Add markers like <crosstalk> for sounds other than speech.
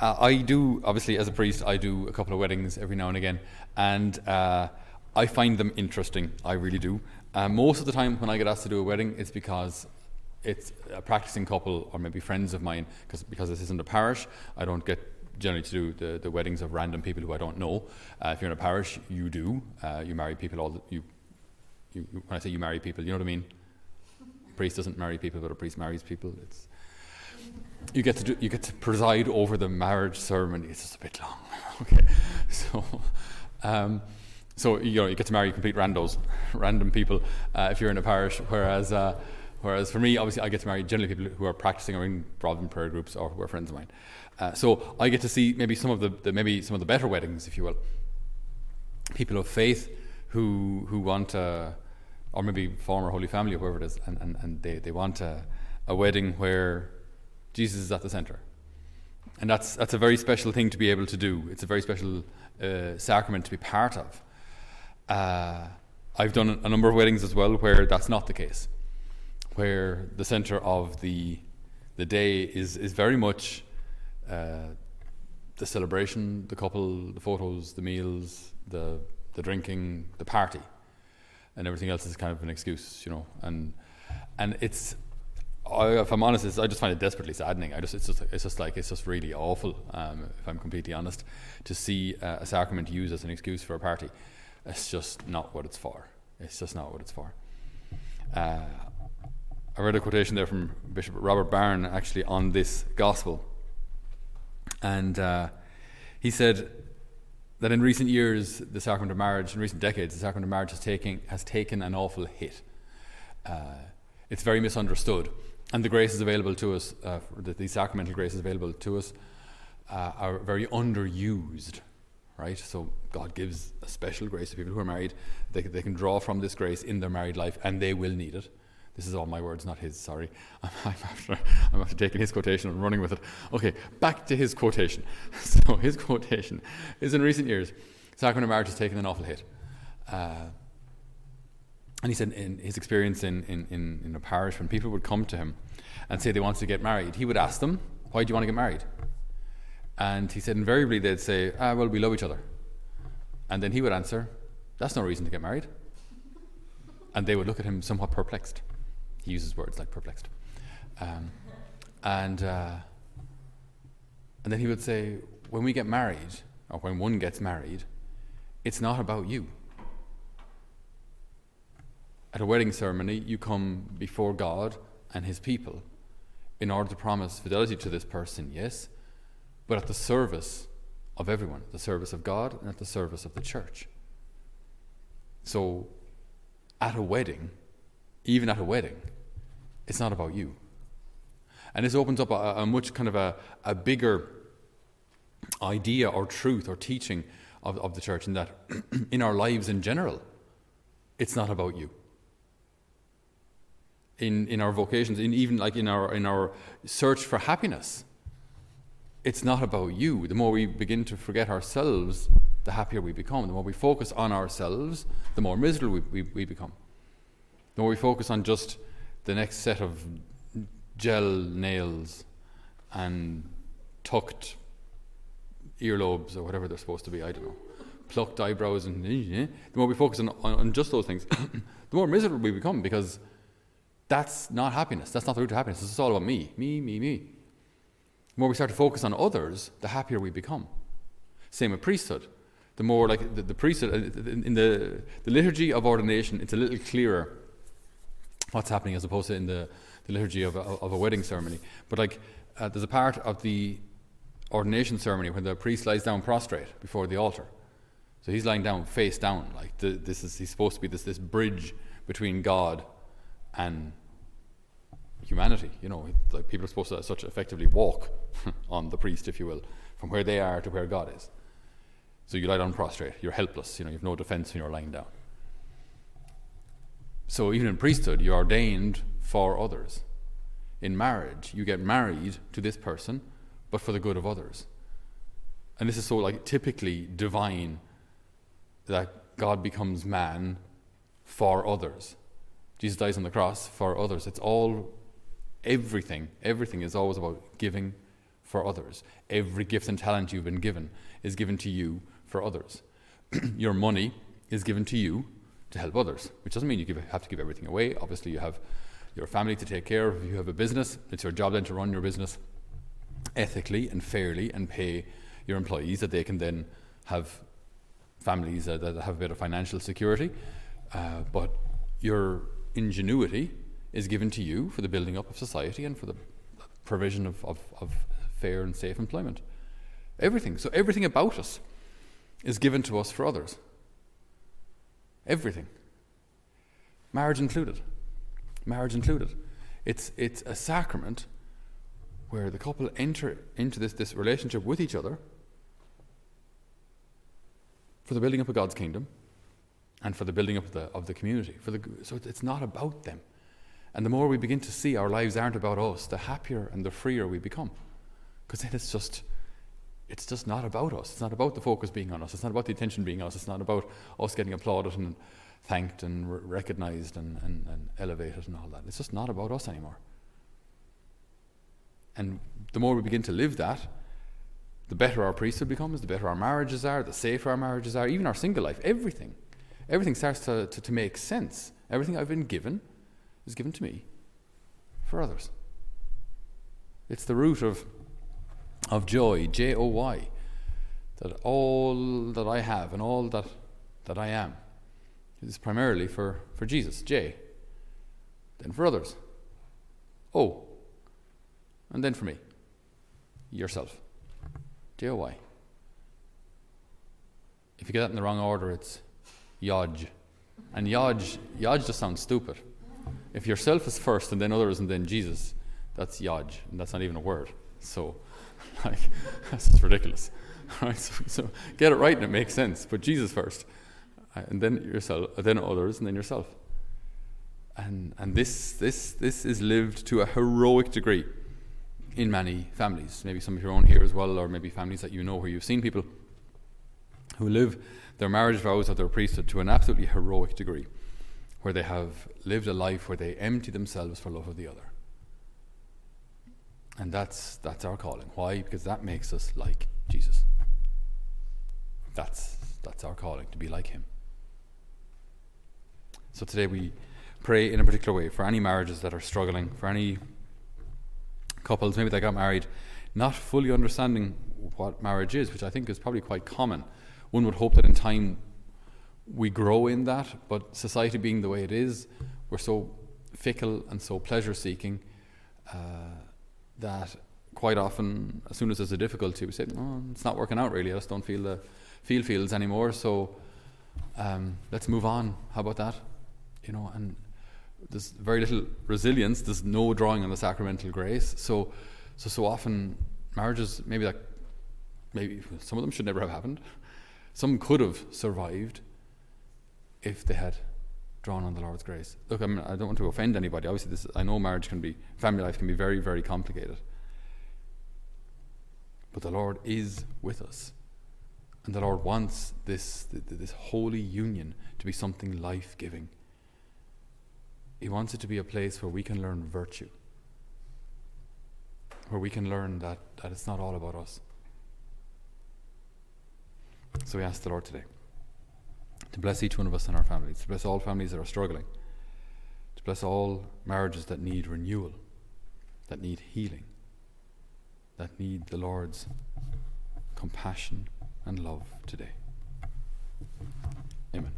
uh, I do, obviously, as a priest, I do a couple of weddings every now and again, and uh, I find them interesting. I really do. Uh, most of the time, when I get asked to do a wedding, it's because it's a practicing couple or maybe friends of mine, because because this isn't a parish, I don't get generally to do the, the weddings of random people who I don't know. Uh, if you're in a parish, you do. Uh, you marry people all the, you, you, when I say you marry people, you know what I mean? A priest doesn't marry people, but a priest marries people. It's you get to do, you get to preside over the marriage ceremony. It's just a bit long. <laughs> okay, so. Um, so you know you get to marry complete randos, <laughs> random people uh, if you're in a parish. Whereas, uh, whereas for me, obviously, I get to marry generally people who are practicing or in prayer groups or who are friends of mine. Uh, so I get to see maybe some of the, the, maybe some of the better weddings, if you will. People of faith who who want, uh, or maybe former Holy Family or whoever it is, and, and, and they, they want a, a wedding where Jesus is at the center. And that's, that's a very special thing to be able to do. It's a very special uh, sacrament to be part of. Uh, I've done a number of weddings as well where that's not the case, where the center of the, the day is, is very much uh, the celebration, the couple, the photos, the meals, the, the drinking, the party, and everything else is kind of an excuse, you know. And, and it's, I, if I'm honest, I just find it desperately saddening. I just, it's just, it's just like, it's just really awful, um, if I'm completely honest, to see uh, a sacrament used as an excuse for a party. It's just not what it's for. It's just not what it's for. Uh, I read a quotation there from Bishop Robert Barron actually on this gospel. And uh, he said that in recent years, the sacrament of marriage, in recent decades, the sacrament of marriage has, taken has taken an awful hit. Uh, it's very misunderstood and the graces available to us, uh, the, the, sacramental graces available to us, uh, are very underused, right? So God gives a special grace to people who are married. They, they can draw from this grace in their married life, and they will need it. This is all my words, not his, sorry. <laughs> I'm, I'm, after, I'm after taking his quotation and running with it. Okay, back to his quotation. <laughs> So his quotation is in recent years, sacrament of marriage has taken an awful hit. Uh, and he said in his experience in, in, in, in, a parish, when people would come to him and say they wanted to get married, he would ask them, Why do you want to get married? And he said, invariably they'd say, Ah, well, we love each other. And then he would answer, That's no reason to get married. And they would look at him somewhat perplexed. He uses words like perplexed. Um, and, uh, and then he would say, When we get married, or when one gets married, it's not about you at a wedding ceremony, you come before God and His people in order to promise fidelity to this person, yes, but at the service of everyone, the service of God and at the service of the church. So, at a wedding, even at a wedding, it's not about you. And this opens up a, a much kind of a, a bigger idea or truth or teaching of, of the church in that <clears throat> in our lives in general, it's not about you in, in our vocations, in even like in our, in our search for happiness. It's not about you. The more we begin to forget ourselves, the happier we become. The more we focus on ourselves, the more miserable we, we, we become. The more we focus on just the next set of gel nails and tucked earlobes or whatever they're supposed to be, I don't know, plucked eyebrows, and eh, the more we focus on, on, on just those things, <coughs> the more miserable we become because that's not happiness. That's not the root of happiness. This is all about me, me, me, me. The more we start to focus on others, the happier we become. Same with priesthood. The more like the, the priesthood uh, in the the liturgy of ordination, it's a little clearer what's happening as opposed to in the, the liturgy of a, of a wedding ceremony. But like uh, there's a part of the ordination ceremony when the priest lies down prostrate before the altar. So he's lying down face down, like the, this is he's supposed to be this this bridge between God and humanity. You know, like people are supposed to such effectively walk <laughs> on the priest, if you will, from where they are to where God is. So you lie down prostrate. You're helpless. You know, you have no defense when you're lying down. So even in priesthood, you're ordained for others. In marriage, you get married to this person, but for the good of others. And this is so like typically divine that God becomes man for others. Jesus dies on the cross for others. It's all everything, everything is always about giving for others. Every gift and talent you've been given is given to you for others. <clears throat> Your money is given to you to help others, which doesn't mean you give, have to give everything away. Obviously, you have your family to take care of. If you have a business, it's your job then to run your business ethically and fairly and pay your employees that they can then have families uh, that have a bit of financial security. Uh, but your ingenuity is given to you for the building up of society and for the provision of, of, of fair and safe employment. Everything. So, everything about us is given to us for others. Everything. Marriage included. Marriage included. It's, it's a sacrament where the couple enter into this, this relationship with each other for the building up of God's kingdom and for the building up of the, of the community. For the, so it's not about them. And the more we begin to see our lives aren't about us, the happier and the freer we become. Because then it's just, it's just not about us. It's not about the focus being on us. It's not about the attention being on us. It's not about us getting applauded and thanked and re- recognized and, and, and elevated and all that. It's just not about us anymore. And the more we begin to live that, the better our priesthood becomes, the better our marriages are, the safer our marriages are, even our single life, everything. Everything starts to, to, to make sense. Everything I've been given is given to me for others. It's the root of, of joy, J O Y, that all that I have and all that, that I am is primarily for, for Jesus, J, then for others, O, and then for me, yourself, J O Y. If you get that in the wrong order, it's Yodge. And Yodge, Yodge just sounds stupid. If yourself is first and then others and then Jesus, that's Yodge, and that's not even a word. So, <laughs> like, <laughs> that's just ridiculous. <laughs> Right? So, so, get it right and it makes sense. Put Jesus first, uh, and then yourself, then others, and then yourself. And and this this this is lived to a heroic degree in many families. Maybe some of your own here as well, or maybe families that you know where you've seen people who live their marriage vows of their priesthood to an absolutely heroic degree where they have lived a life where they empty themselves for love of the other. And that's, that's our calling. Why? Because that makes us like Jesus. That's, that's our calling, to be like Him. So today we pray in a particular way for any marriages that are struggling, for any couples, maybe they got married not fully understanding what marriage is, which I think is probably quite common. One would hope that in time we grow in that, but society being the way it is, we're so fickle and so pleasure seeking uh, that quite often, as soon as there's a difficulty, we say, "Oh, it's not working out really. I just don't feel the feel fields anymore." So um, let's move on. How about that? You know, and there's very little resilience. There's no drawing on the sacramental grace. So, so so often marriages maybe that maybe some of them should never have happened. Some could have survived if they had drawn on the Lord's grace. Look, I, mean, I don't want to offend anybody. Obviously, this, I know marriage can be, family life can be very, very complicated. But the Lord is with us. And the Lord wants this, this holy union to be something life giving. He wants it to be a place where we can learn virtue, where we can learn that, that it's not all about us. So we ask the Lord today to bless each one of us and our families, to bless all families that are struggling, to bless all marriages that need renewal, that need healing, that need the Lord's compassion and love today. Amen.